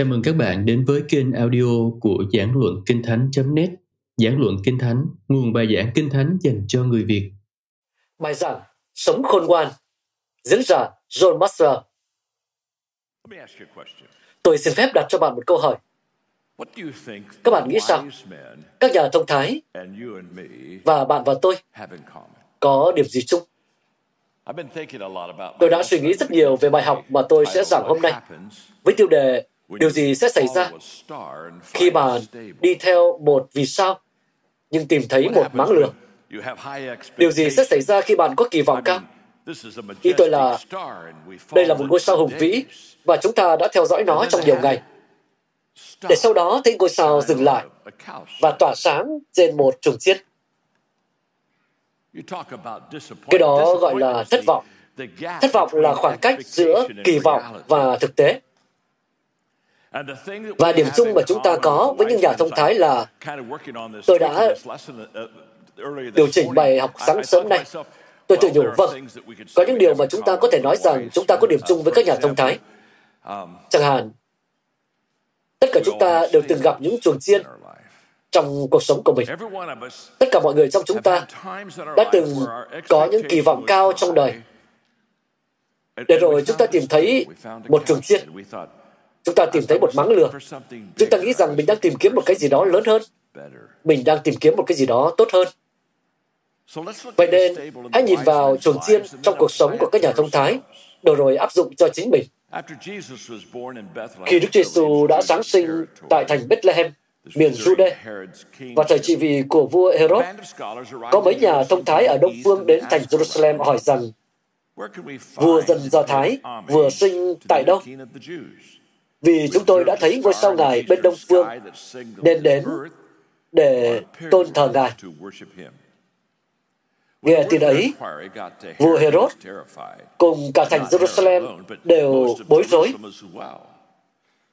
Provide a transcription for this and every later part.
Chào mừng các bạn đến với kênh audio của Giảng Luận Kinh Thánh.net Giảng Luận Kinh Thánh, nguồn bài giảng Kinh Thánh dành cho người Việt. Bài giảng Sống khôn ngoan Diễn giả John question. Tôi xin phép đặt cho bạn một câu hỏi. Các bạn nghĩ sao? Các nhà thông thái và bạn và tôi có điểm gì chung? I've been thinking a lot about Tôi đã suy nghĩ rất nhiều về bài học mà tôi sẽ giảng hôm nay với tiêu đề Điều gì sẽ xảy ra khi bạn đi theo một vì sao nhưng tìm thấy một when lửa? you have high Điều gì sẽ xảy ra khi bạn có kỳ vọng cao? Ý tôi là Đây là một ngôi sao hùng vĩ và chúng ta đã theo dõi nó trong nhiều ngày. Để sau đó thấy ngôi sao dừng lại và tỏa sáng trên một about disappoint- Cái đó gọi là thất vọng. Thất vọng là khoảng cách giữa kỳ vọng và thực tế. Và điểm chung mà chúng ta có với những nhà thông thái là tôi đã uh, this điều chỉnh bài học sáng sớm nay. Tôi tự nhủ, vâng, có những điều mà chúng ta có thể nói rằng chúng ta có điểm chung với Uh, các nhà thông thái. um, Chẳng hạn, tất cả chúng ta đều từng gặp những chuồng chiên trong cuộc sống của mình. Tất cả mọi người trong chúng ta đã từng có những kỳ vọng cao trong đời. Để rồi chúng ta tìm thấy một chuồng chiên. Chúng ta tìm thấy một máng lửa. Chúng ta nghĩ rằng mình đang tìm kiếm một cái gì đó lớn hơn. Mình đang tìm kiếm một cái gì đó tốt hơn. Vậy nên, hãy nhìn vào chuồng chiên trong cuộc sống của các nhà thông thái, đồ rồi áp dụng cho chính mình. Khi Đức Giêsu đã sáng sinh tại thành Bethlehem, miền Jude, và thời trị vì của vua Herod, có mấy nhà thông thái ở Đông Phương đến thành Jerusalem hỏi rằng vua dân Do Thái vừa sinh tại đâu? Vì chúng tôi đã thấy ngôi sao ngài bên Đông Phương nên đến để tôn thờ ngài. Nghe tin ấy, vua Herod cùng cả thành Jerusalem đều bối rối.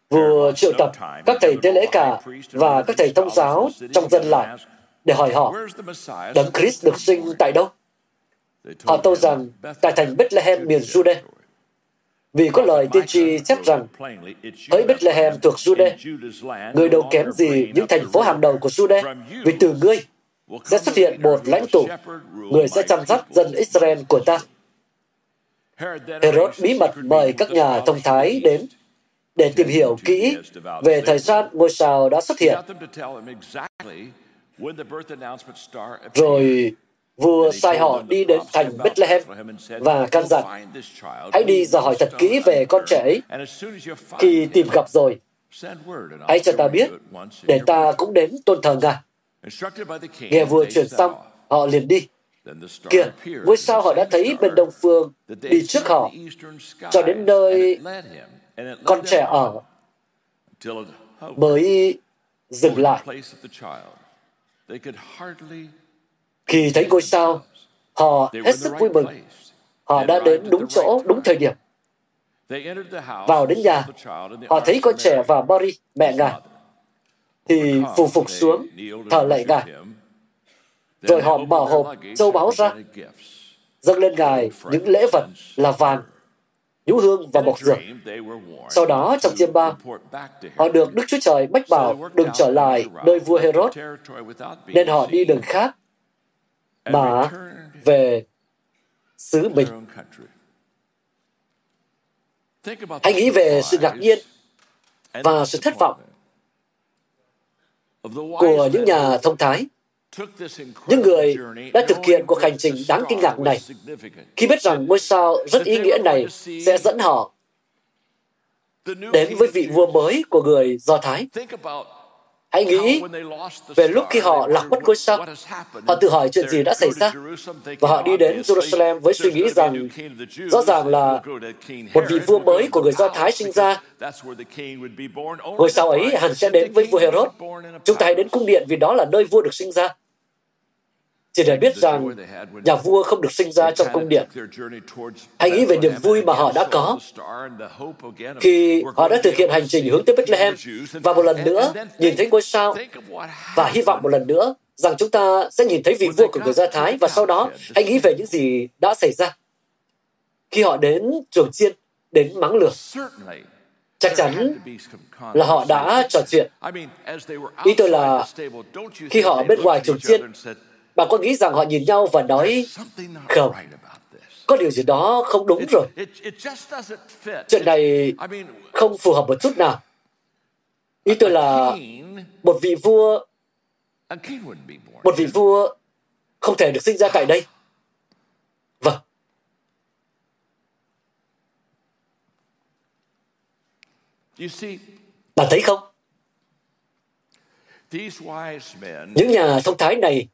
Vua triệu tập các thầy tế lễ cả và các thầy thông giáo trong dân lại để hỏi họ, Đấng Christ được sinh tại đâu? Họ tâu rằng tại thành Bethlehem miền Jude, vì có lời tiên tri chép rằng hỡi Bethlehem thuộc Jude, người đâu kém gì những thành phố hàng đầu của Jude, vì từ ngươi sẽ xuất hiện một lãnh tụ, người sẽ chăm sóc dân Israel của ta. Herod bí mật mời các nhà thông thái đến để tìm hiểu kỹ về thời gian ngôi sao đã xuất hiện. Rồi vua sai họ đi đến thành Bethlehem và căn dặn, hãy đi dò hỏi thật kỹ về con trẻ ấy. Khi tìm gặp rồi, hãy cho ta biết, để ta cũng đến tôn thờ Ngài. Nghe vua truyền xong, họ liền đi. Kìa, ngôi sao họ đã thấy bên đông phương đi trước họ cho đến nơi con trẻ ở mới dừng lại. Khi thấy ngôi sao, họ hết sức vui mừng. Họ đã đến đúng chỗ, đúng thời điểm. Vào đến nhà, họ thấy con trẻ và Mary, mẹ ngài, thì phù phục xuống, thờ lạy ngài. Rồi họ mở hộp châu báu ra, dâng lên ngài những lễ vật là vàng, nhũ hương và bọc dược. Sau đó, trong chiêm bao, họ được Đức Chúa Trời mách bảo đừng trở lại nơi vua Herod, nên họ đi đường khác mà về xứ mình. Hãy nghĩ về sự ngạc nhiên và sự thất vọng của những nhà thông thái, những người đã thực hiện cuộc hành trình đáng kinh ngạc này, khi biết rằng ngôi sao rất ý nghĩa này sẽ dẫn họ đến với vị vua mới của người Do Thái. Hãy nghĩ về lúc khi họ lạc mất ngôi sao. Họ tự hỏi chuyện gì đã xảy ra. Và họ đi đến Jerusalem với suy nghĩ rằng rõ ràng là một vị vua mới của người Do Thái sinh ra. Ngôi sao ấy hẳn sẽ đến với vua Herod. Chúng ta hãy đến cung điện vì đó là nơi vua được sinh ra. Chỉ để biết rằng nhà vua không được sinh ra trong cung điện. Hãy nghĩ về niềm vui mà họ đã có khi họ đã thực hiện hành trình hướng tới Bethlehem và một lần nữa nhìn thấy ngôi sao và hy vọng một lần nữa rằng chúng ta sẽ nhìn thấy vị vua của người Do Thái và sau đó hãy nghĩ về những gì đã xảy ra khi họ đến trường chiên, đến mắng lửa. chắc chắn là họ đã trò chuyện. Ý tôi là khi họ bên ngoài chuồng chiên, bạn có nghĩ rằng họ nhìn nhau và nói không, có điều gì đó không đúng rồi. Chuyện này không phù hợp một chút nào. Ý tôi là một vị vua một vị vua không thể được sinh ra tại đây. Vâng. Bạn thấy không? Những nhà thông thái này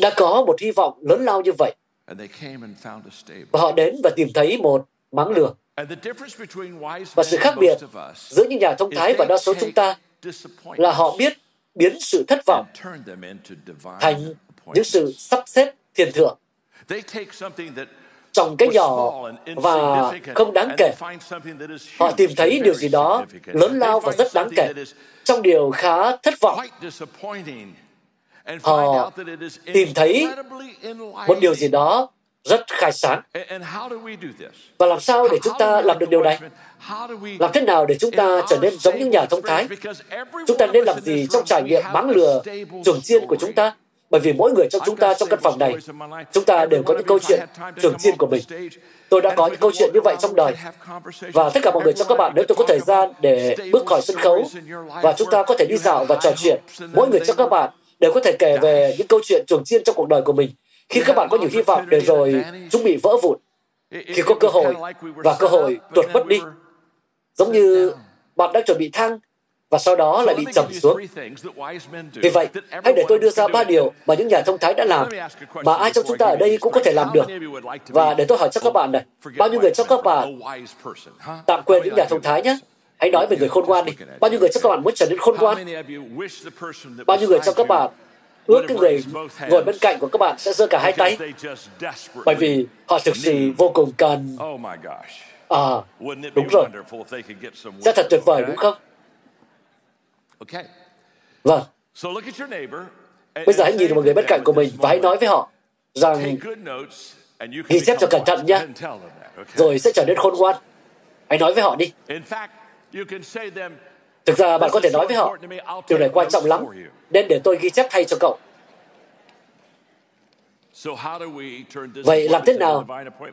đã có một hy vọng lớn lao như vậy. Và họ đến và tìm thấy một máng lừa. Và sự khác biệt giữa những nhà thông thái và đa số chúng ta là họ biết biến sự thất vọng thành những sự sắp xếp thiền thượng trong cái nhỏ và không đáng kể. Họ tìm thấy điều gì đó lớn lao và rất đáng kể trong điều khá thất vọng. Họ tìm thấy một điều gì đó rất khai sáng. Và làm sao để chúng ta làm được điều này? Làm thế nào để chúng ta trở nên giống những nhà thông thái? Chúng ta nên làm gì trong trải nghiệm máng lừa chuồng chiên của chúng ta? Bởi vì mỗi người trong chúng ta trong căn phòng này, chúng ta đều có những câu chuyện chuồng chiên của mình. Tôi đã có những câu chuyện như vậy trong đời. Và tất cả mọi người trong các bạn, nếu tôi có thời gian để bước khỏi sân khấu và chúng ta có thể đi dạo và trò chuyện, mỗi người trong các bạn đều có thể kể về những câu chuyện chuồng chiên trong cuộc đời của mình. Khi các bạn có nhiều hy vọng để rồi chúng bị vỡ vụn. Khi có cơ hội và cơ hội tuột mất đi. Giống như bạn đang chuẩn bị thăng và sau đó lại bị trầm xuống. Vì vậy, hãy để tôi đưa ra ba điều mà những nhà thông thái đã làm, mà ai trong chúng ta ở đây cũng có thể làm được. Và để tôi hỏi cho các bạn này, bao nhiêu người trong các bạn tạm quên những nhà thông thái nhé? Hãy nói về người khôn ngoan đi. Bao nhiêu người trong các bạn muốn trở nên khôn ngoan? Bao nhiêu người trong các bạn ước cái người ngồi bên cạnh của các bạn sẽ giơ cả hai tay? Bởi vì họ thực sự vô cùng cần. À đúng rồi. Sẽ thật tuyệt vời, đúng không? Vâng. Bây giờ hãy nhìn vào người bên cạnh của mình và hãy nói với họ rằng ghi chép cho cẩn thận nhé rồi sẽ trở nên khôn ngoan. Hãy nói với họ đi. Thực ra bạn có thể nói với họ, điều này quan trọng lắm, nên để tôi ghi chép thay cho cậu. Vậy làm thế nào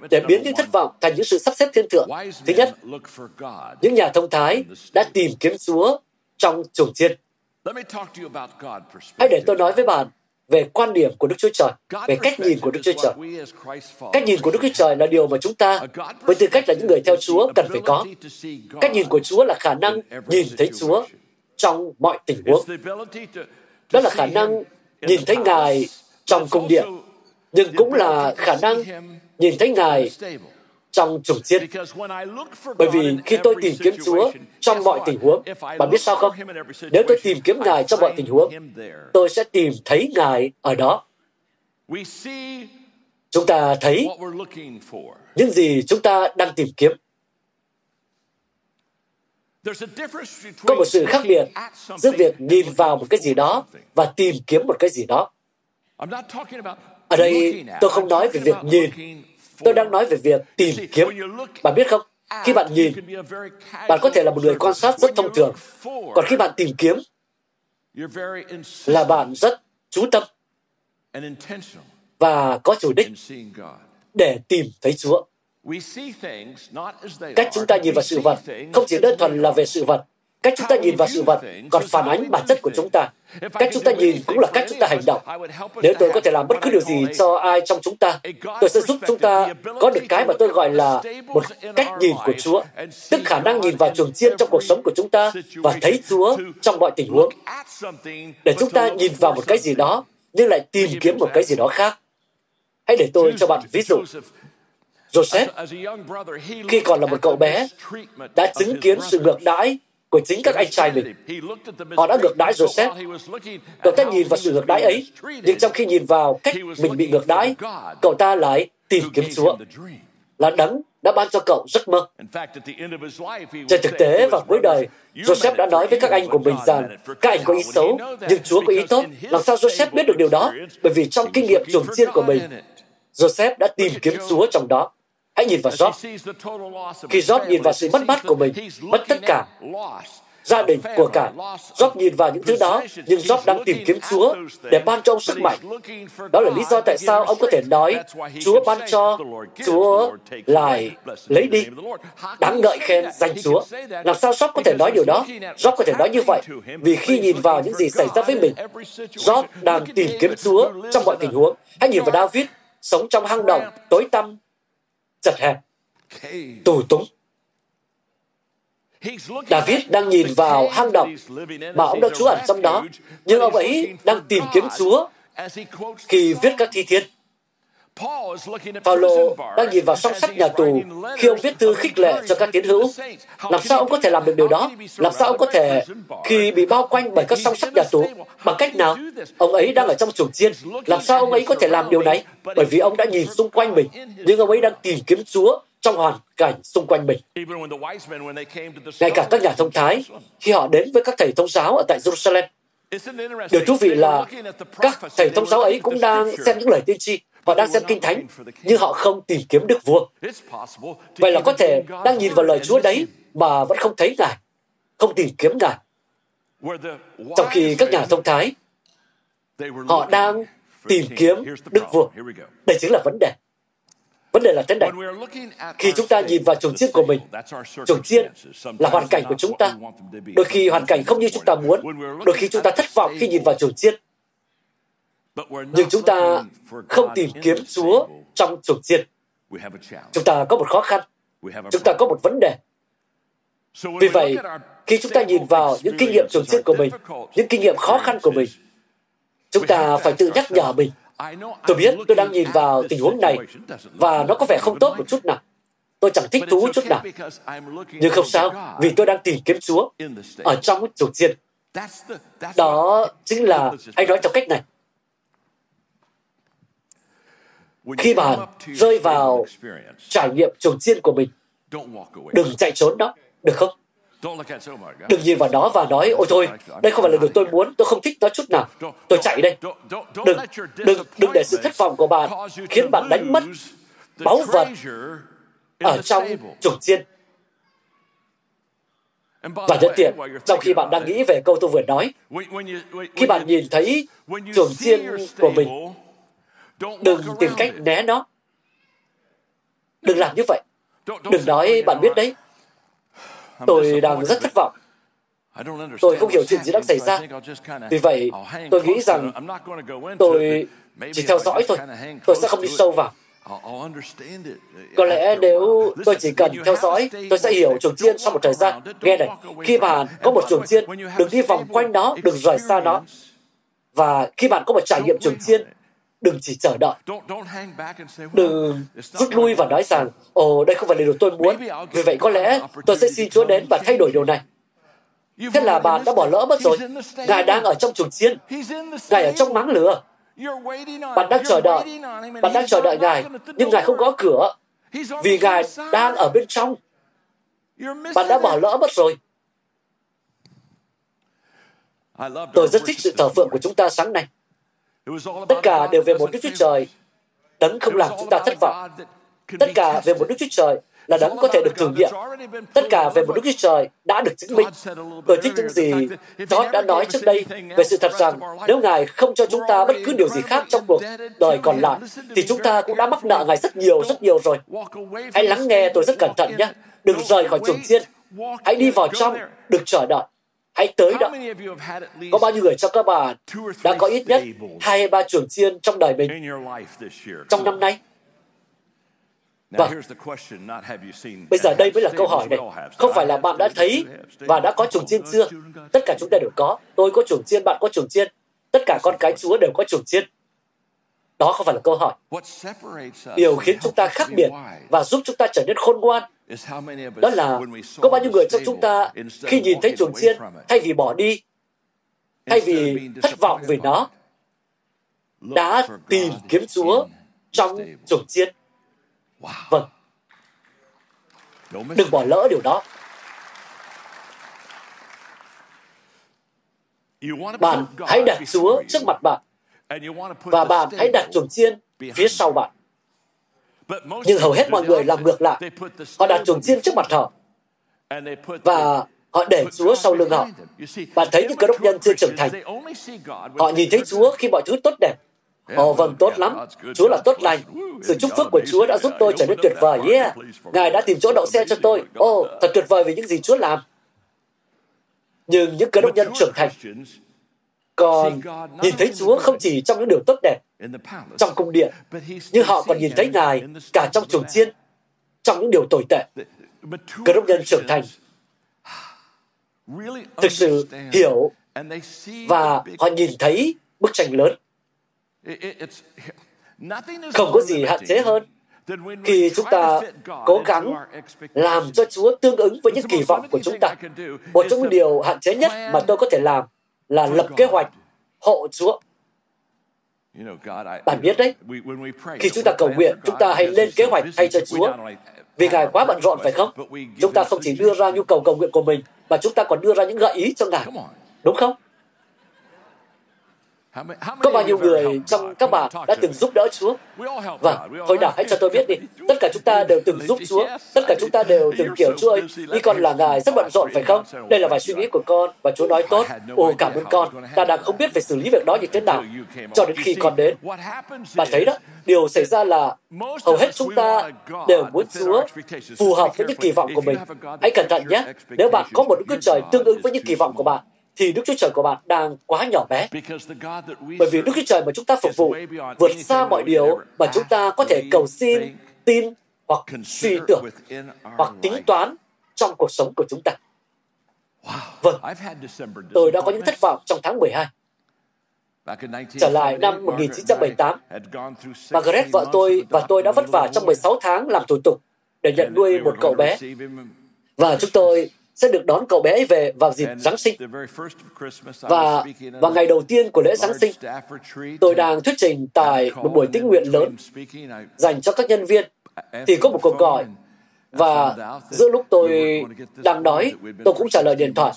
để biến những thất vọng thành những sự sắp xếp thiên thượng? Thứ nhất, những nhà thông thái đã tìm kiếm Chúa trong chuồng chiên. Hãy để tôi nói với bạn về quan điểm của Đức Chúa Trời, về cách nhìn của Đức Chúa Trời. Cách nhìn của Đức Chúa Trời là điều mà chúng ta, với tư cách là những người theo Chúa, cần phải có. Cách nhìn của Chúa là khả năng nhìn thấy Chúa trong mọi tình huống. Đó là khả năng nhìn thấy Ngài trong cung điện, nhưng cũng là khả năng nhìn thấy Ngài trong chủng chiên. Bởi vì khi tôi tìm kiếm Chúa trong mọi tình huống, bạn biết sao không? Nếu tôi tìm kiếm Ngài trong mọi tình huống, tôi sẽ tìm thấy Ngài ở đó. Chúng ta thấy những gì chúng ta đang tìm kiếm. Có một sự khác biệt giữa việc nhìn vào một cái gì đó và tìm kiếm một cái gì đó. Ở đây tôi không nói về việc nhìn Tôi đang nói về việc tìm kiếm. Bạn biết không? Khi bạn nhìn, bạn có thể là một người quan sát rất thông thường. Còn khi bạn tìm kiếm, là bạn rất chú tâm và có chủ đích để tìm thấy Chúa. Cách chúng ta nhìn vào sự vật không chỉ đơn thuần là về sự vật, Cách chúng ta nhìn vào sự vật còn phản ánh bản chất của chúng ta. Cách chúng ta nhìn cũng là cách chúng ta hành động. Nếu tôi có thể làm bất cứ điều gì cho ai trong chúng ta, tôi sẽ giúp chúng ta có được cái mà tôi gọi là một cách nhìn của Chúa, tức khả năng nhìn vào chuồng chiên trong cuộc sống của chúng ta và thấy Chúa trong mọi tình huống. Để chúng ta nhìn vào một cái gì đó, nhưng lại tìm kiếm một cái gì đó khác. Hãy để tôi cho bạn ví dụ. Joseph, khi còn là một cậu bé, đã chứng kiến sự ngược đãi của chính các anh trai mình. Họ đã ngược đãi Joseph. Cậu ta nhìn vào sự ngược đãi ấy, nhưng trong khi nhìn vào cách mình bị ngược đãi, cậu ta lại tìm kiếm Chúa. Là đấng đã ban cho cậu giấc mơ. Trên thực tế, vào cuối đời, Joseph đã nói với các anh của mình rằng các anh có ý xấu, nhưng Chúa có ý tốt. Làm sao Joseph biết được điều đó? Bởi vì trong kinh nghiệm chuồng chiên của mình, Joseph đã tìm kiếm Chúa trong đó. Hãy nhìn vào Job. Khi Job nhìn vào sự mất mát của mình, mất tất cả, gia đình của cả. Job nhìn vào những thứ đó, nhưng Job đang tìm kiếm Chúa để ban cho ông sức mạnh. Đó là lý do tại sao ông có thể nói, Chúa ban cho, Chúa lại lấy đi. Đáng ngợi khen danh Chúa. Làm sao Job có thể nói điều đó? Job có thể nói như vậy, vì khi nhìn vào những gì xảy ra với mình, Job đang tìm kiếm Chúa trong mọi tình huống. Hãy nhìn vào David, sống trong hang động, tối tăm, chật hẹp, tù túng, David đang nhìn vào hang động mà ông đã trú ẩn trong đó, nhưng ông ấy đang tìm kiếm Chúa. Khi viết các thi thiên. Paulo đang nhìn vào song sắt nhà tù khi ông viết thư khích lệ cho các tiến hữu. Làm sao ông có thể làm được điều đó? Làm sao ông có thể khi bị bao quanh bởi các song sắt nhà tù? Bằng cách nào? Ông ấy đang ở trong chuồng chiên. Làm sao ông ấy có thể làm điều này? Bởi vì ông đã nhìn xung quanh mình, nhưng ông ấy đang tìm kiếm Chúa trong hoàn cảnh xung quanh mình. Ngay cả các nhà thông thái, khi họ đến với các thầy thông giáo ở tại Jerusalem, điều thú vị là các thầy thông giáo ấy cũng đang xem những lời tiên tri, họ đang xem kinh thánh, nhưng họ không tìm kiếm Đức Vua. Vậy là có thể đang nhìn vào lời Chúa đấy mà vẫn không thấy Ngài, không tìm kiếm Ngài. Trong khi các nhà thông thái, họ đang tìm kiếm Đức Vua. Đây chính là vấn đề. Vấn đề là thế này. Khi chúng ta nhìn vào chuồng chiên của mình, chuồng chiên là hoàn cảnh của chúng ta. Đôi khi hoàn cảnh không như chúng ta muốn. Đôi khi chúng ta thất vọng khi nhìn vào chuồng chiên. Nhưng chúng ta không tìm kiếm Chúa trong chuồng chiên. Chúng ta có một khó khăn. Chúng ta có một vấn đề. Vì vậy, khi chúng ta nhìn vào những kinh nghiệm chuồng chiên của mình, những kinh nghiệm khó khăn của mình, chúng ta phải tự nhắc nhở mình Tôi biết tôi đang nhìn vào tình huống này và nó có vẻ không tốt một chút nào. Tôi chẳng thích thú chút nào. Nhưng không sao, vì tôi đang tìm kiếm Chúa ở trong chuồng chiên. Đó chính là, anh nói trong cách này. Khi bạn rơi vào trải nghiệm chuồng chiên của mình, đừng chạy trốn đó, được không? Đừng nhìn vào nó và nói, ôi thôi, đây không phải là điều tôi muốn, tôi không thích nó chút nào. Tôi chạy đây. Đừng, đừng, đừng để sự thất vọng của bạn khiến bạn đánh mất báu vật ở trong chuồng chiên. Và nhân tiện, trong khi bạn đang nghĩ về câu tôi vừa nói, khi bạn nhìn thấy chuồng chiên của mình, đừng tìm cách né nó. Đừng làm như vậy. Đừng nói bạn biết đấy, Tôi đang rất thất vọng. Tôi không hiểu chuyện gì đang xảy ra. Vì vậy, tôi nghĩ rằng tôi chỉ theo dõi thôi. Tôi sẽ không đi sâu vào. Có lẽ nếu tôi chỉ cần theo dõi, tôi sẽ hiểu chuồng chiên sau một thời gian. Nghe này, khi bạn có một chuồng chiên, đừng đi vòng quanh nó, đừng rời xa nó. Và khi bạn có một trải nghiệm chuồng chiên, đừng chỉ chờ đợi. Đừng rút lui và nói rằng, ồ, đây không phải là điều tôi muốn. Vì vậy có lẽ tôi sẽ xin Chúa đến và thay đổi điều này. Thế là bạn đã bỏ lỡ mất rồi. Ngài đang ở trong chuồng chiên. Ngài ở trong máng lửa. Bạn đang chờ đợi. Bạn đang chờ đợi Ngài, nhưng Ngài không có cửa. Vì Ngài đang ở bên trong. Bạn đã bỏ lỡ mất rồi. Tôi rất thích sự thờ phượng của chúng ta sáng nay. Tất cả đều về một Đức Chúa Trời. Đấng không làm chúng ta thất vọng. Tất cả về một Đức Chúa Trời là đấng có thể được thử nghiệm. Tất cả về một Đức Chúa Trời đã được chứng minh. Tôi thích những gì George đã nói trước đây về sự thật rằng nếu Ngài không cho chúng ta bất cứ điều gì khác trong cuộc đời còn lại, thì chúng ta cũng đã mắc nợ Ngài rất nhiều, rất nhiều rồi. Hãy lắng nghe tôi rất cẩn thận nhé. Đừng rời khỏi chuồng chiên. Hãy đi vào trong, đừng chờ đợi. Hãy tới đó. Có bao nhiêu người trong các bạn đã có ít nhất hai hay ba chuồng chiên trong đời mình trong năm nay? Và bây giờ đây mới là câu hỏi này. Không phải là bạn đã thấy và đã có chuồng chiên chưa? Tất cả chúng ta đều có. Tôi có chuồng chiên, bạn có chuồng chiên. Tất cả con cái Chúa đều có chuồng chiên. Đó không phải là câu hỏi. Điều khiến chúng ta khác biệt và giúp chúng ta trở nên khôn ngoan đó là có bao nhiêu người trong chúng ta khi nhìn thấy chuồng chiên, thay vì bỏ đi, thay vì thất vọng vì nó, đã tìm kiếm Chúa trong chuồng chiên. Vâng. Đừng bỏ lỡ điều đó. Bạn hãy đặt Chúa trước mặt bạn và bạn hãy đặt chuồng chiên phía sau bạn. Nhưng hầu hết mọi người làm ngược lại. Họ đặt chuồng chiên trước mặt họ và họ để Chúa sau lưng họ. Bạn thấy những cơ đốc nhân chưa trưởng thành. Họ nhìn thấy Chúa khi mọi thứ tốt đẹp. Ồ vâng, tốt lắm. Chúa là tốt lành. Sự chúc phước của Chúa đã giúp tôi trở nên tuyệt vời. Yeah. Ngài đã tìm chỗ đậu xe cho tôi. Ồ, thật tuyệt vời vì những gì Chúa làm. Nhưng những cơ đốc nhân trưởng thành còn nhìn thấy Chúa không chỉ trong những điều tốt đẹp trong cung điện, nhưng họ còn nhìn thấy Ngài cả trong chuồng chiên, trong những điều tồi tệ. Cơ đốc nhân trưởng thành thực sự hiểu và họ nhìn thấy bức tranh lớn. Không có gì hạn chế hơn khi chúng ta cố gắng làm cho Chúa tương ứng với những kỳ vọng của chúng ta. Một trong những điều hạn chế nhất mà tôi có thể làm là lập kế hoạch hộ Chúa. Bạn biết đấy, khi chúng ta cầu nguyện, chúng ta hãy lên kế hoạch thay cho Chúa. Vì Ngài quá bận rộn phải không? Chúng ta không chỉ đưa ra nhu cầu cầu nguyện của mình, mà chúng ta còn đưa ra những gợi ý cho Ngài. Đúng không? Có bao nhiêu người trong các bạn đã từng giúp đỡ Chúa? Vâng, thôi nào, hãy cho tôi biết đi. Tất cả chúng ta đều từng giúp Chúa. Tất cả chúng ta đều từng kiểu Chúa ơi, đi con là Ngài rất bận rộn phải không? Đây là vài suy nghĩ của con. Và Chúa nói tốt. Ồ, cảm ơn con. Ta đang không biết phải xử lý việc đó như thế nào. Cho đến khi con đến. Bạn thấy đó, điều xảy ra là hầu hết chúng ta đều muốn Chúa phù hợp với những kỳ vọng của mình. Hãy cẩn thận nhé. Nếu bạn có một Đức Chúa Trời tương ứng với những kỳ vọng của bạn, thì Đức Chúa Trời của bạn đang quá nhỏ bé. Bởi vì Đức Chúa Trời mà chúng ta phục vụ vượt xa mọi điều mà chúng ta có thể cầu xin, tin hoặc suy tưởng hoặc tính toán trong cuộc sống của chúng ta. Vâng, tôi đã có những thất vọng trong tháng 12. Trở lại năm 1978, Margaret vợ tôi và tôi đã vất vả trong 16 tháng làm thủ tục để nhận nuôi một cậu bé. Và chúng tôi sẽ được đón cậu bé ấy về vào dịp Giáng sinh. Và vào ngày đầu tiên của lễ Giáng sinh, tôi đang thuyết trình tại một buổi tĩnh nguyện lớn dành cho các nhân viên. Thì có một cuộc gọi và giữa lúc tôi đang đói, tôi cũng trả lời điện thoại.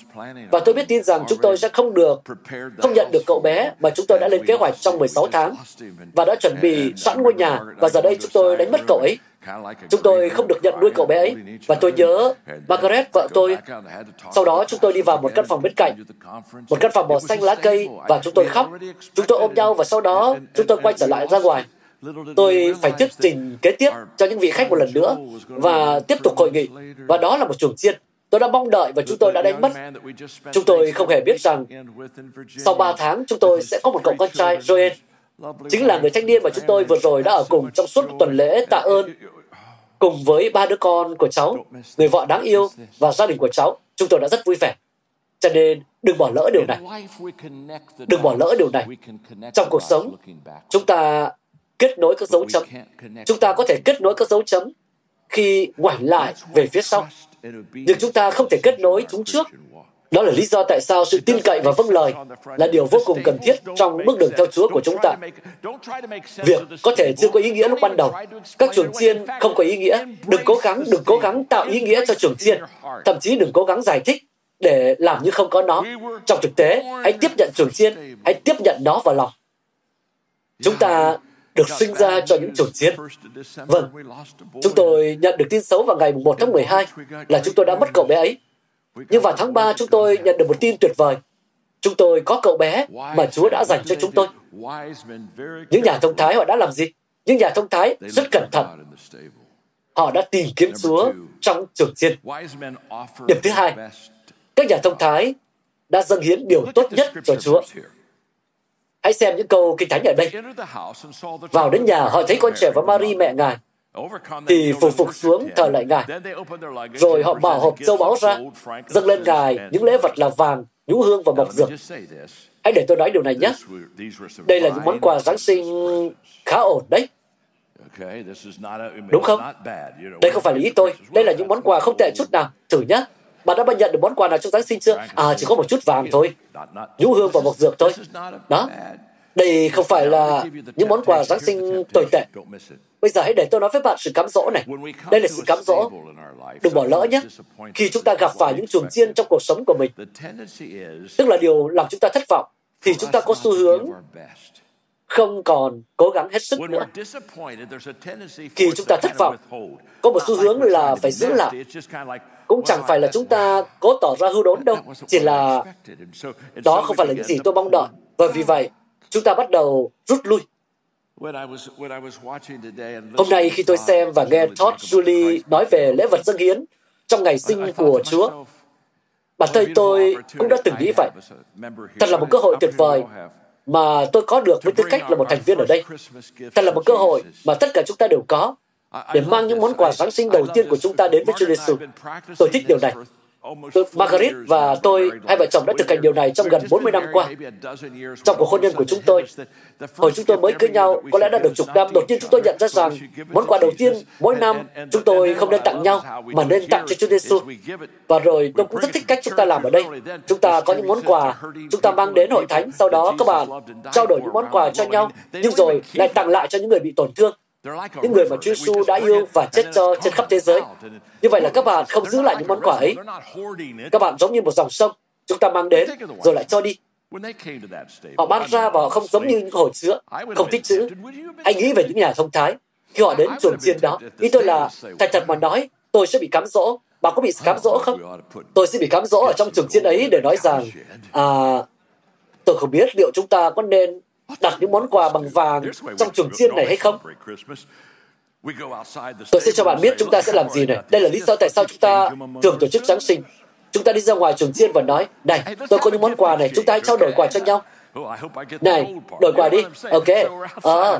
Và tôi biết tin rằng chúng tôi sẽ không được, không nhận được cậu bé mà chúng tôi đã lên kế hoạch trong 16 tháng và đã chuẩn bị sẵn ngôi nhà và giờ đây chúng tôi đánh mất cậu ấy. Chúng tôi không được nhận nuôi cậu bé ấy. Và tôi nhớ Margaret, vợ tôi, sau đó chúng tôi đi vào một căn phòng bên cạnh, một căn phòng màu xanh lá cây, và chúng tôi khóc. Chúng tôi ôm nhau và sau đó chúng tôi quay trở lại ra ngoài. Tôi phải thuyết trình kế tiếp cho những vị khách một lần nữa và tiếp tục hội nghị. Và đó là một chuồng chiên. Tôi đã mong đợi và chúng tôi đã đánh mất. Chúng tôi không hề biết rằng sau 3 tháng chúng tôi sẽ có một cậu con trai, Joel. Chính là người thanh niên mà chúng tôi vừa rồi đã ở cùng trong suốt tuần lễ tạ ơn cùng với ba đứa con của cháu, người vợ đáng yêu và gia đình của cháu. Chúng tôi đã rất vui vẻ. Cho nên đừng bỏ lỡ điều này. Đừng bỏ lỡ điều này. Trong cuộc sống, chúng ta kết nối các dấu chấm. Chúng ta có thể kết nối các dấu chấm khi ngoảnh lại về phía sau. Nhưng chúng ta không thể kết nối chúng trước. Đó là lý do tại sao sự tin cậy và vâng lời là điều vô cùng cần thiết trong bước đường theo Chúa của chúng ta. Việc có thể chưa có ý nghĩa lúc ban đầu. Các chuồng chiên không có ý nghĩa. Đừng cố gắng, đừng cố gắng tạo ý nghĩa cho chuồng chiên. Thậm chí đừng cố gắng giải thích để làm như không có nó. Trong thực tế, hãy tiếp nhận chuồng chiên, hãy tiếp nhận nó vào lòng. Chúng ta được sinh ra cho những chuồng chiên. Vâng, chúng tôi nhận được tin xấu vào ngày 1 tháng 12 là chúng tôi đã mất cậu bé ấy. Nhưng vào tháng 3 chúng tôi nhận được một tin tuyệt vời. Chúng tôi có cậu bé mà Chúa đã dành cho chúng tôi. Những nhà thông thái họ đã làm gì? Những nhà thông thái rất cẩn thận. Họ đã tìm kiếm Chúa trong trường chiên. Điểm thứ hai, các nhà thông thái đã dâng hiến điều tốt nhất cho Chúa. Hãy xem những câu kinh thánh ở đây. Vào đến nhà, họ thấy con trẻ và Mary mẹ Ngài thì phục phục xuống thờ lại Ngài. Rồi họ mở hộp châu báu ra, dâng lên Ngài những lễ vật là vàng, nhũ hương và mộc dược. Hãy để tôi nói điều này nhé. Đây là những món quà Giáng sinh khá ổn đấy. Đúng không? Đây không phải là ý tôi. Đây là những món quà không tệ chút nào. Thử nhé. Bạn đã bao nhận được món quà nào trong Giáng sinh chưa? À, chỉ có một chút vàng thôi. Nhũ hương và mộc dược thôi. Đó. Đây không phải là những món quà Giáng sinh tồi tệ. Bây giờ hãy để tôi nói với bạn sự cám dỗ này. Đây là sự cám dỗ. Đừng bỏ lỡ nhé. Khi chúng ta gặp phải những chuồng chiên trong cuộc sống của mình, tức là điều làm chúng ta thất vọng, thì chúng ta có xu hướng không còn cố gắng hết sức nữa. Khi chúng ta thất vọng, có một xu hướng là phải giữ lại. Cũng chẳng phải là chúng ta cố tỏ ra hưu đốn đâu, chỉ là đó không phải là những gì tôi mong đợi. Và vì vậy, chúng ta bắt đầu rút lui. Hôm nay khi tôi xem và nghe Todd Julie nói về lễ vật dâng hiến trong ngày sinh của Chúa, bản thân tôi cũng đã từng nghĩ vậy. Thật là một cơ hội tuyệt vời mà tôi có được với tư cách là một thành viên ở đây. Thật là một cơ hội mà tất cả chúng ta đều có để mang những món quà Giáng sinh đầu tiên của chúng ta đến với Chúa Giêsu. Tôi thích điều này. Margaret và tôi, hai vợ chồng đã thực hành điều này trong gần 40 năm qua. Trong cuộc hôn nhân của chúng tôi, hồi chúng tôi mới cưới nhau, có lẽ đã được chục năm, đột nhiên chúng tôi nhận ra rằng món quà đầu tiên mỗi năm chúng tôi không nên tặng nhau, mà nên tặng cho Chúa Giêsu. Và rồi tôi cũng rất thích cách chúng ta làm ở đây. Chúng ta có những món quà, chúng ta mang đến hội thánh, sau đó các bạn trao đổi những món quà cho nhau, nhưng rồi lại tặng lại cho những người bị tổn thương những người mà Chúa Giêsu đã yêu và chết cho trên khắp thế giới. Như vậy là các bạn không giữ lại những món quà ấy. Các bạn giống như một dòng sông, chúng ta mang đến rồi lại cho đi. Họ bán ra và họ không giống như những hồi xưa, không thích chữ. Hãy nghĩ về những nhà thông thái. Khi họ đến chuồng chiên đó, ý tôi là, thành thật mà nói, tôi sẽ bị cám dỗ. Bạn có bị cám dỗ không? Tôi sẽ bị cám dỗ ở trong chuồng chiên ấy để nói rằng, à, tôi không biết liệu chúng ta có nên đặt những món quà bằng vàng trong chuồng chiên này hay không? Tôi sẽ cho bạn biết chúng ta sẽ làm gì này. Đây là lý do tại sao chúng ta thường tổ chức Giáng sinh. Chúng ta đi ra ngoài chuồng chiên và nói, này, tôi có những món quà này, chúng ta hãy trao đổi quà cho nhau. Này, đổi quà đi. Ok. À,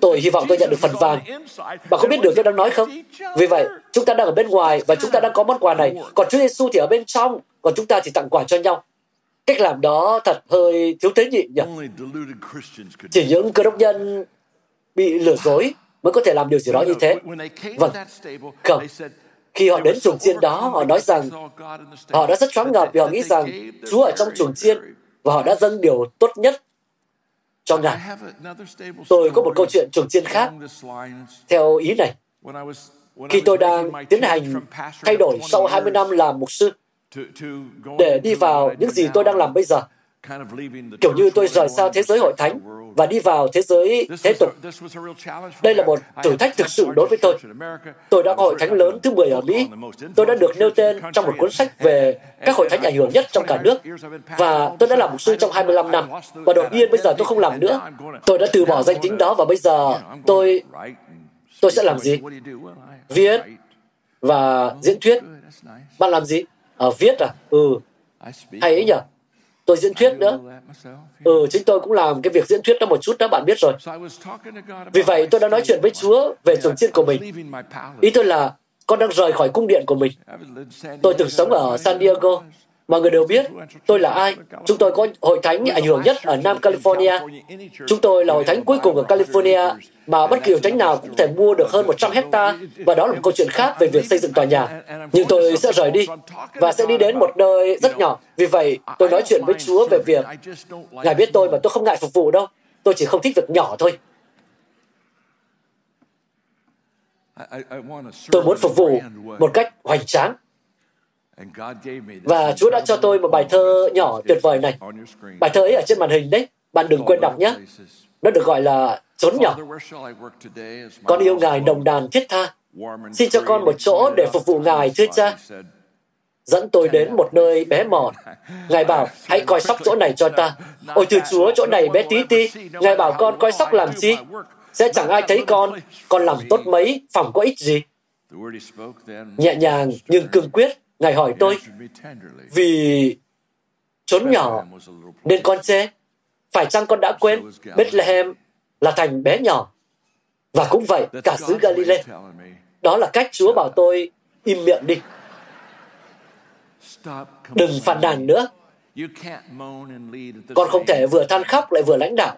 tôi hy vọng tôi nhận được phần vàng. Bạn có biết điều tôi đang nói không? Vì vậy, chúng ta đang ở bên ngoài và chúng ta đang có món quà này. Còn Chúa Giêsu thì ở bên trong. Còn chúng ta thì tặng quà cho nhau. Cách làm đó thật hơi thiếu tế nhị nhỉ? Chỉ những cơ đốc nhân bị lừa dối mới có thể làm điều gì đó như thế. Vâng, không. Khi họ đến chuồng chiên đó, họ nói rằng họ đã rất choáng ngợp vì họ nghĩ rằng Chúa ở trong chuồng chiên và họ đã dâng điều tốt nhất cho Ngài. Tôi có một câu chuyện chuồng chiên khác theo ý này. Khi tôi đang tiến hành thay đổi sau 20 năm làm mục sư, để đi vào những gì tôi đang làm bây giờ. Kiểu như tôi rời xa thế giới hội thánh và đi vào thế giới thế tục. Đây là một thử thách thực sự đối với tôi. Tôi đã có hội thánh lớn thứ 10 ở Mỹ. Tôi đã được nêu tên trong một cuốn sách về các hội thánh ảnh hưởng nhất trong cả nước. Và tôi đã làm mục sư trong 25 năm. Và đột nhiên bây giờ tôi không làm nữa. Tôi đã từ bỏ danh tính đó và bây giờ tôi tôi sẽ làm gì? Viết và diễn thuyết. Bạn làm gì? À, viết à? Ừ. Hay ấy nhỉ? Tôi diễn thuyết nữa. Ừ, chính tôi cũng làm cái việc diễn thuyết đó một chút đó, bạn biết rồi. Vì vậy, tôi đã nói chuyện với Chúa về trường chiên của mình. Ý tôi là, con đang rời khỏi cung điện của mình. Tôi từng sống ở San Diego, Mọi người đều biết tôi là ai. Chúng tôi có hội thánh ảnh hưởng nhất ở Nam California. Chúng tôi là hội thánh cuối cùng ở California mà bất kỳ hội thánh nào cũng thể mua được hơn 100 hecta và đó là một câu chuyện khác về việc xây dựng tòa nhà. Nhưng tôi sẽ rời đi và sẽ đi đến một nơi rất nhỏ. Vì vậy, tôi nói chuyện với Chúa về việc Ngài biết tôi mà tôi không ngại phục vụ đâu. Tôi chỉ không thích việc nhỏ thôi. Tôi muốn phục vụ một cách hoành tráng và Chúa đã cho tôi một bài thơ nhỏ tuyệt vời này. Bài thơ ấy ở trên màn hình đấy. Bạn đừng quên đọc nhé. Nó được gọi là Trốn nhỏ. Con yêu Ngài đồng đàn thiết tha. Xin cho con một chỗ để phục vụ Ngài, thưa cha. Dẫn tôi đến một nơi bé mọn. Ngài bảo, hãy coi sóc chỗ này cho ta. Ôi thưa Chúa, chỗ này bé tí ti. Ngài bảo con coi sóc làm gì? Sẽ chẳng ai thấy con. Con làm tốt mấy, phòng có ích gì. Nhẹ nhàng nhưng cương quyết, Ngài hỏi tôi, vì trốn nhỏ nên con chê, phải chăng con đã quên Bethlehem là thành bé nhỏ? Và cũng vậy, cả xứ Galilee. Đó là cách Chúa bảo tôi im miệng đi. Đừng phản nàn nữa. Con không thể vừa than khóc lại vừa lãnh đạo.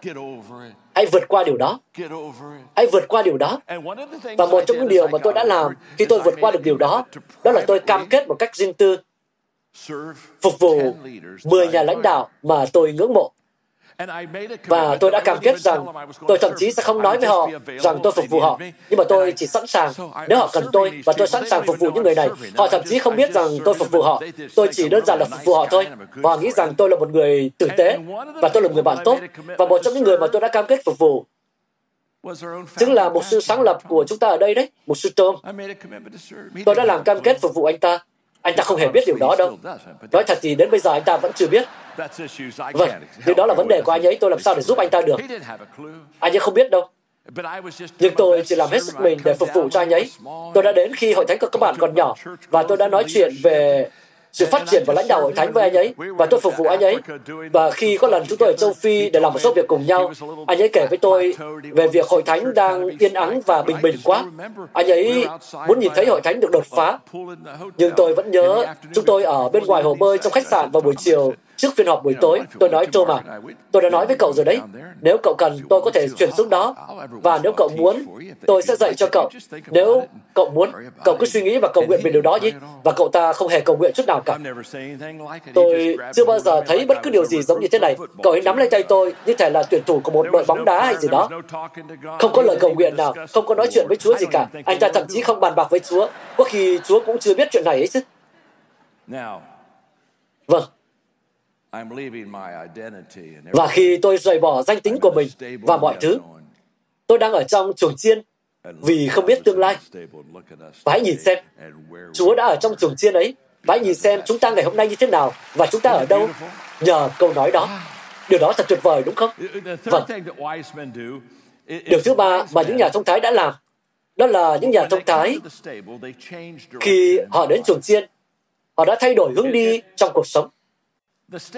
Hãy vượt qua điều đó. Hãy vượt qua điều đó. Và một trong những điều mà tôi đã làm khi tôi vượt qua được điều đó, đó là tôi cam kết một cách riêng tư phục vụ 10 nhà lãnh đạo mà tôi ngưỡng mộ. Và tôi đã cam kết rằng tôi thậm chí sẽ không nói với họ rằng tôi phục vụ họ. Nhưng mà tôi chỉ sẵn sàng nếu họ cần tôi và tôi sẵn sàng phục vụ những người này. Họ thậm chí không biết rằng tôi phục vụ họ. Tôi chỉ đơn giản là phục vụ họ thôi. Và họ nghĩ rằng tôi là một người tử tế và tôi là một người bạn tốt. Và một trong những người mà tôi đã cam kết phục vụ chính là một sư sáng lập của chúng ta ở đây đấy, một sư Tom. Tôi đã làm cam kết phục vụ anh ta. Anh ta không hề biết điều đó đâu. Nói thật thì đến bây giờ anh ta vẫn chưa biết. Vâng, nhưng đó là vấn đề của anh ấy, tôi làm sao để giúp anh ta được. Anh ấy không biết đâu. Nhưng tôi chỉ làm hết sức mình để phục vụ cho anh ấy. Tôi đã đến khi hội thánh của các bạn còn nhỏ và tôi đã nói chuyện về sự phát triển và lãnh đạo hội thánh với anh ấy và tôi phục vụ anh ấy. Và khi có lần chúng tôi ở châu Phi để làm một số việc cùng nhau, anh ấy kể với tôi về việc hội thánh đang yên ắng và bình bình quá. Anh ấy muốn nhìn thấy hội thánh được đột phá. Nhưng tôi vẫn nhớ chúng tôi ở bên ngoài hồ bơi trong khách sạn vào buổi chiều Trước phiên họp buổi tối, tôi nói Tom à, tôi đã nói với cậu rồi đấy, nếu cậu cần, tôi có thể chuyển xuống đó. Và nếu cậu muốn, tôi sẽ dạy cho cậu. Nếu cậu muốn, cậu cứ suy nghĩ và cầu nguyện về điều đó nhé. Và cậu ta không hề cầu nguyện chút nào cả. Tôi chưa bao giờ thấy bất cứ điều gì giống như thế này. Cậu ấy nắm lấy tay tôi như thể là tuyển thủ của một đội bóng đá hay gì đó. Không có lời cầu nguyện nào, không có nói chuyện với Chúa gì cả. Anh ta thậm chí không bàn bạc với Chúa. Có khi Chúa cũng chưa biết chuyện này ấy chứ. Vâng, và khi tôi rời bỏ danh tính của mình và mọi thứ, tôi đang ở trong chuồng chiên vì không biết tương lai. Và hãy nhìn xem, Chúa đã ở trong chuồng chiên ấy. Và hãy nhìn xem chúng ta ngày hôm nay như thế nào và chúng ta ở đâu nhờ câu nói đó. Điều đó thật tuyệt vời đúng không? Vâng. Điều thứ ba mà những nhà thông thái đã làm, đó là những nhà thông thái khi họ đến chuồng chiên, họ đã thay đổi hướng đi trong cuộc sống.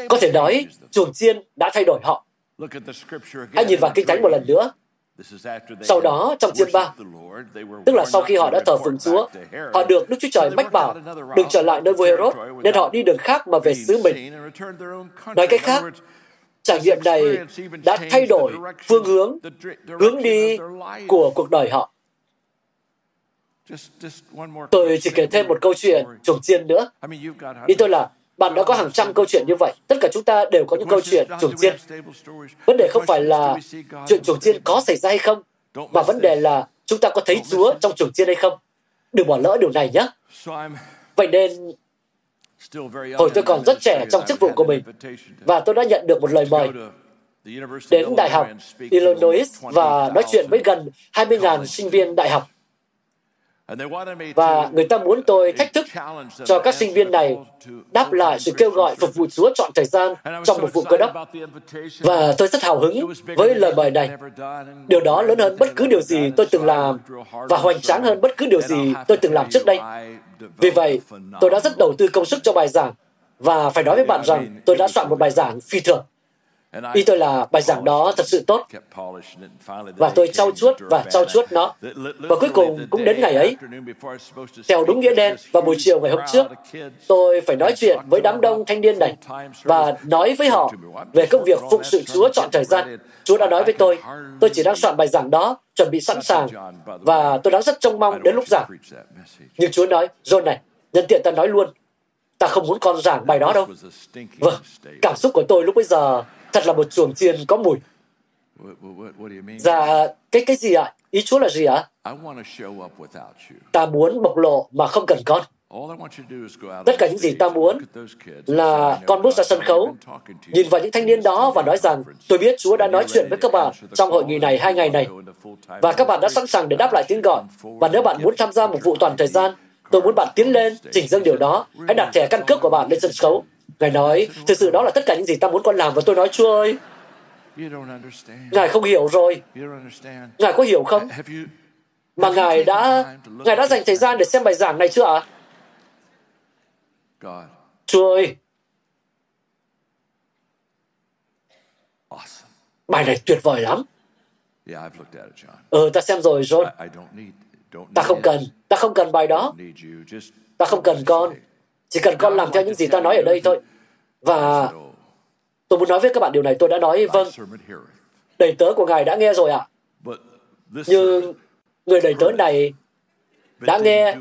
Có thể nói, chuồng chiên đã thay đổi họ. Hãy nhìn vào Kinh Thánh một lần nữa. Sau đó, trong chương 3, tức là sau khi họ đã thờ phượng Chúa, họ được Đức Chúa Trời mách bảo đừng trở lại nơi vua Herod, nên họ đi đường khác mà về xứ mình. Nói cách khác, trải nghiệm này đã thay đổi phương hướng, hướng đi của cuộc đời họ. Tôi chỉ kể thêm một câu chuyện chuồng chiên nữa. Ý tôi là bạn đã có hàng trăm câu chuyện như vậy. Tất cả chúng ta đều có những câu chuyện chuồng chiên. Vấn đề không phải là chuyện chuồng chiên có xảy ra hay không, mà vấn đề là chúng ta có thấy Chúa trong chuồng chiên hay không. Đừng bỏ lỡ điều này nhé. Vậy nên, hồi tôi còn rất trẻ trong chức vụ của mình, và tôi đã nhận được một lời mời đến Đại học Illinois và nói chuyện với gần 20.000 sinh viên đại học và người ta muốn tôi thách thức cho các sinh viên này đáp lại sự kêu gọi phục vụ Chúa chọn thời gian trong một vụ cơ đốc. Và tôi rất hào hứng với lời mời này. Điều đó lớn hơn bất cứ điều gì tôi từng làm và hoành tráng hơn bất cứ điều gì tôi từng làm trước đây. Vì vậy, tôi đã rất đầu tư công sức cho bài giảng và phải nói với bạn rằng tôi đã soạn một bài giảng phi thường. Ý tôi là bài giảng đó thật sự tốt. Và tôi trau chuốt và trau chuốt nó. Và cuối cùng cũng đến ngày ấy. Theo đúng nghĩa đen, vào buổi chiều ngày hôm trước, tôi phải nói chuyện với đám đông thanh niên này và nói với họ về công việc phụng sự Chúa chọn thời gian. Chúa đã nói với tôi, tôi chỉ đang soạn bài giảng đó, chuẩn bị sẵn sàng, và tôi đang rất trông mong đến lúc giảng. Nhưng Chúa nói, John này, nhân tiện ta nói luôn, ta không muốn con giảng bài đó đâu. Vâng, cảm xúc của tôi lúc bây giờ Thật là một chuồng chiên có mùi. Dạ, cái cái gì ạ? Ý Chúa là gì ạ? Ta muốn bộc lộ mà không cần con. Tất cả những gì ta muốn là con bước ra sân khấu, nhìn vào những thanh niên đó và nói rằng tôi biết Chúa đã nói chuyện với các bạn trong hội nghị này hai ngày này và các bạn đã sẵn sàng để đáp lại tiếng gọi. Và nếu bạn muốn tham gia một vụ toàn thời gian, tôi muốn bạn tiến lên, chỉnh dâng điều đó. Hãy đặt thẻ căn cước của bạn lên sân khấu Ngài nói, thực sự đó là tất cả những gì ta muốn con làm và tôi nói Chúa ơi, Ngài không hiểu rồi. Ngài có hiểu không? Mà Ngài đã Ngài đã dành thời gian để xem bài giảng này chưa ạ? À? Chúa ơi, bài này tuyệt vời lắm. Ừ, ta xem rồi, John. Ta không cần, ta không cần bài đó. Ta không cần con. Chỉ cần con làm theo những gì ta nói ở đây thôi. Và tôi muốn nói với các bạn điều này, tôi đã nói vâng. Đầy tớ của Ngài đã nghe rồi ạ. Nhưng người đầy tớ này đã nghe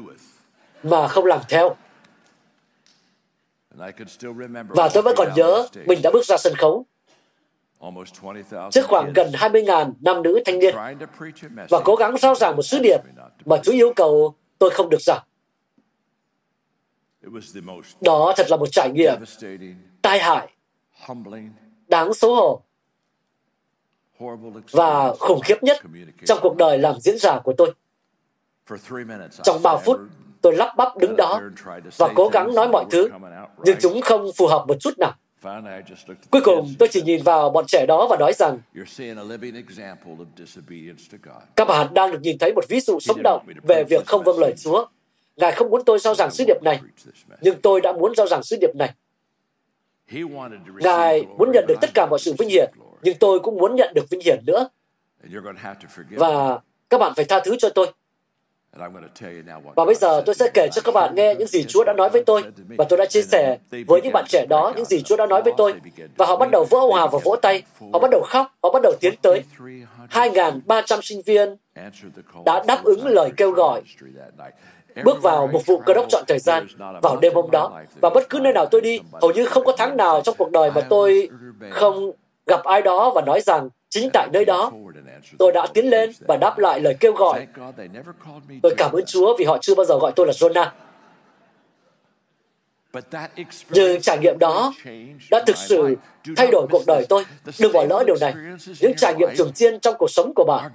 mà không làm theo. Và tôi vẫn còn nhớ mình đã bước ra sân khấu. trước khoảng gần 20.000 nam nữ thanh niên và cố gắng rao giảng một sứ điệp mà Chúa yêu cầu tôi không được giảng. Đó thật là một trải nghiệm tai hại, đáng xấu hổ và khủng khiếp nhất trong cuộc đời làm diễn giả của tôi. Trong 3 phút, tôi lắp bắp đứng đó và cố gắng nói mọi thứ, nhưng chúng không phù hợp một chút nào. Cuối cùng, tôi chỉ nhìn vào bọn trẻ đó và nói rằng các bạn đang được nhìn thấy một ví dụ sống động về việc không vâng lời Chúa. Ngài không muốn tôi giao giảng sứ điệp này, nhưng tôi đã muốn giao giảng sứ điệp này. Ngài muốn nhận được tất cả mọi sự vinh hiển, nhưng tôi cũng muốn nhận được vinh hiển nữa. Và các bạn phải tha thứ cho tôi. Và bây giờ tôi sẽ kể cho các bạn nghe những gì Chúa đã nói với tôi. Và tôi đã chia sẻ với những bạn trẻ đó những gì Chúa đã nói với tôi. Và họ bắt đầu vỡ hòa và vỗ tay. Họ bắt đầu khóc. Họ bắt đầu tiến tới. 2.300 sinh viên đã đáp ứng lời kêu gọi bước vào một vụ cơ đốc chọn thời gian vào đêm hôm đó. Và bất cứ nơi nào tôi đi, hầu như không có tháng nào trong cuộc đời mà tôi không gặp ai đó và nói rằng chính tại nơi đó tôi đã tiến lên và đáp lại lời kêu gọi. Tôi cảm ơn Chúa vì họ chưa bao giờ gọi tôi là Jonah. Nhưng trải nghiệm đó đã thực sự thay đổi cuộc đời tôi. Đừng bỏ lỡ điều này. Những trải nghiệm trường chiên trong cuộc sống của bạn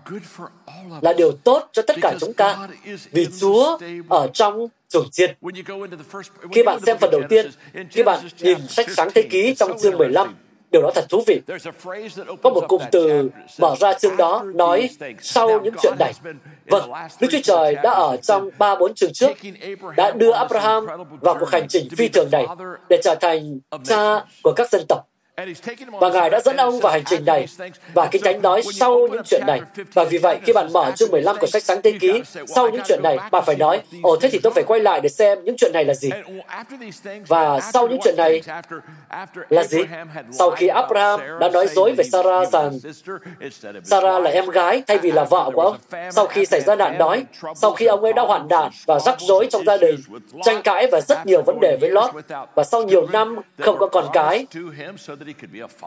là điều tốt cho tất cả chúng ta vì Chúa ở trong trường chiên. Khi bạn xem phần đầu tiên, khi bạn nhìn sách sáng thế ký trong chương 15, Điều đó thật thú vị. Có một cụm từ mở ra chương đó nói sau những chuyện này. Vâng, Đức Chúa Trời đã ở trong ba bốn chương trước, đã đưa Abraham vào cuộc hành trình phi thường này để trở thành cha của các dân tộc. Và Ngài đã dẫn ông vào hành trình này. Và Kinh Thánh nói sau những chuyện này. Và vì vậy, khi bạn mở chương 15 của sách Sáng Thế Ký, sau những chuyện này, bạn phải nói, ồ thế thì tôi phải quay lại để xem những chuyện này là gì. Và sau những chuyện này là gì? Sau khi Abraham đã nói dối về Sarah rằng Sarah là em gái thay vì là vợ của ông, sau khi xảy ra nạn đói, sau khi ông ấy đã hoạn nạn và rắc rối trong gia đình, tranh cãi và rất nhiều vấn đề với Lot, và sau nhiều năm không có con cái,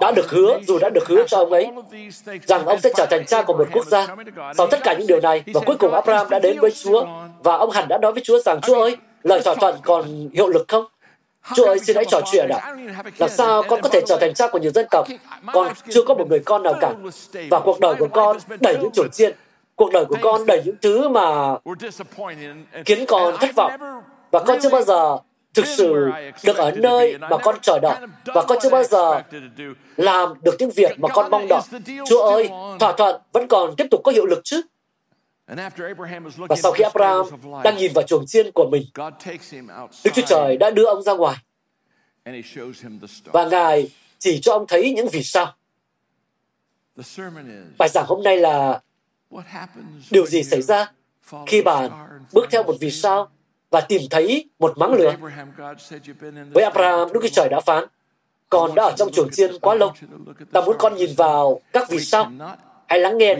đã được hứa, dù đã được hứa cho ông ấy, rằng ông sẽ trở thành cha của một quốc gia. Sau tất cả những điều này, và cuối cùng Abraham đã đến với Chúa, và ông hẳn đã nói với Chúa rằng, Chúa ơi, lời thỏa thuận còn hiệu lực không? Chúa ơi, xin hãy trò chuyện ạ. Làm sao con có thể trở thành cha của nhiều dân tộc? Con chưa có một người con nào cả. Và cuộc đời của con đầy những chuột chiên. Cuộc đời của con đầy những thứ mà khiến con thất vọng. Và con chưa bao giờ thực sự được ở nơi mà con chờ đợi và con chưa bao giờ làm được những việc mà con mong đợi. Chúa ơi, thỏa thuận vẫn còn tiếp tục có hiệu lực chứ? Và sau khi Abraham đang nhìn vào chuồng chiên của mình, Đức Chúa Trời đã đưa ông ra ngoài. Và Ngài chỉ cho ông thấy những vì sao. Bài giảng hôm nay là điều gì xảy ra khi bạn bước theo một vì sao và tìm thấy một máng lửa. Với Abraham, Đức Chúa Trời đã phán, con đã ở trong chuồng chiên quá lâu. Ta muốn con nhìn vào các vì sao. Hãy lắng nghe.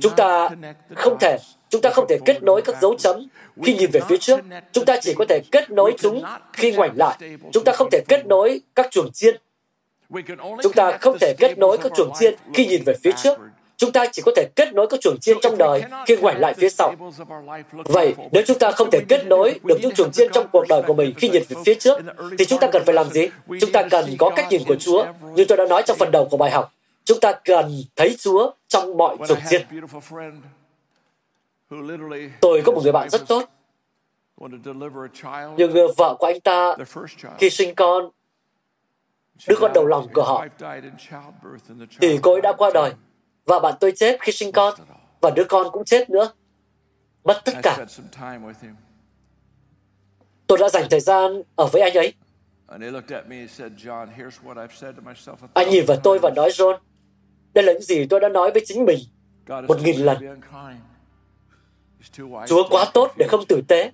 Chúng ta không thể chúng ta không thể kết nối các dấu chấm khi nhìn về phía trước. Chúng ta chỉ có thể kết nối chúng khi ngoảnh lại. Chúng ta không thể kết nối các chuồng chiên. Chúng ta không thể kết nối các chuồng chiên khi nhìn về phía trước. Chúng ta chỉ có thể kết nối các chuồng chiên trong đời khi ngoảnh lại phía sau. Vậy, nếu chúng ta không thể kết nối được những chuồng chiên trong cuộc đời của mình khi nhìn về phía trước, thì chúng ta cần phải làm gì? Chúng ta cần có cách nhìn của Chúa, như tôi đã nói trong phần đầu của bài học. Chúng ta cần thấy Chúa trong mọi chuồng chiên. Tôi có một người bạn rất tốt, nhưng người vợ của anh ta khi sinh con, đứa con đầu lòng của họ, thì cô ấy đã qua đời và bạn tôi chết khi sinh con và đứa con cũng chết nữa. Mất tất cả. tôi đã dành thời gian ở với anh ấy. Anh nhìn vào tôi và nói John đây là những gì tôi đã nói với chính mình một nghìn lần. Chúa quá tốt để không tử tế.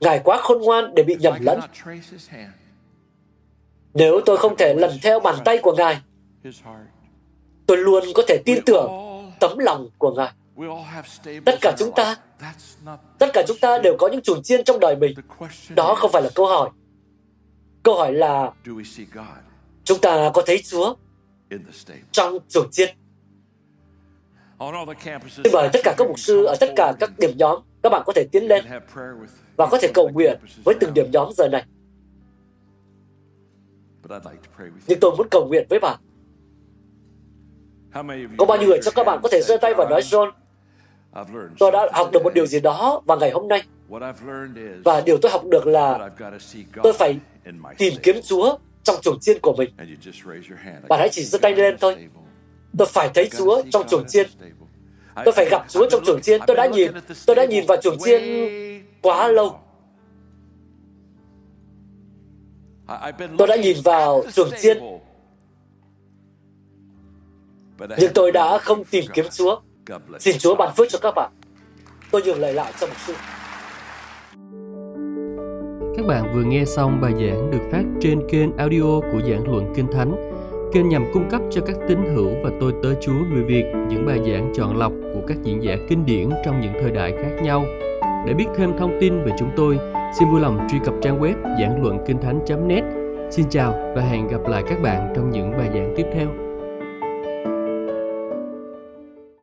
Ngài quá khôn ngoan để bị nhầm lẫn. Nếu tôi không thể lần theo bàn tay của Ngài tôi luôn có thể tin tưởng tấm lòng của Ngài. Tất cả chúng ta, tất cả chúng ta đều có những chuồng chiên trong đời mình. Đó không phải là câu hỏi. Câu hỏi là chúng ta có thấy Chúa? trong chuồng chiên. Tôi mời tất cả các mục sư ở tất cả các điểm nhóm, các bạn có thể tiến lên và có thể cầu nguyện với từng điểm nhóm giờ này. Nhưng tôi muốn cầu nguyện với bạn. Có bao nhiêu người trong các bạn có thể giơ tay và nói John, tôi đã học được một điều gì đó vào ngày hôm nay. Và điều tôi học được là tôi phải tìm kiếm Chúa trong chuồng chiên của mình. Bạn hãy chỉ giơ tay lên thôi. Tôi phải thấy Chúa trong chuồng chiên. Tôi phải gặp Chúa trong chuồng chiên. Tôi đã nhìn, tôi đã nhìn vào chuồng chiên quá lâu. Tôi đã nhìn vào chuồng chiên. Nhưng tôi đã không tìm kiếm Chúa. Xin Chúa ban phước cho các bạn. Tôi nhường lời lại cho một sư. Các bạn vừa nghe xong bài giảng được phát trên kênh audio của giảng luận Kinh Thánh. Kênh nhằm cung cấp cho các tín hữu và tôi tớ Chúa người Việt những bài giảng chọn lọc của các diễn giả kinh điển trong những thời đại khác nhau. Để biết thêm thông tin về chúng tôi, xin vui lòng truy cập trang web giảng luận kinh thánh.net. Xin chào và hẹn gặp lại các bạn trong những bài giảng tiếp theo.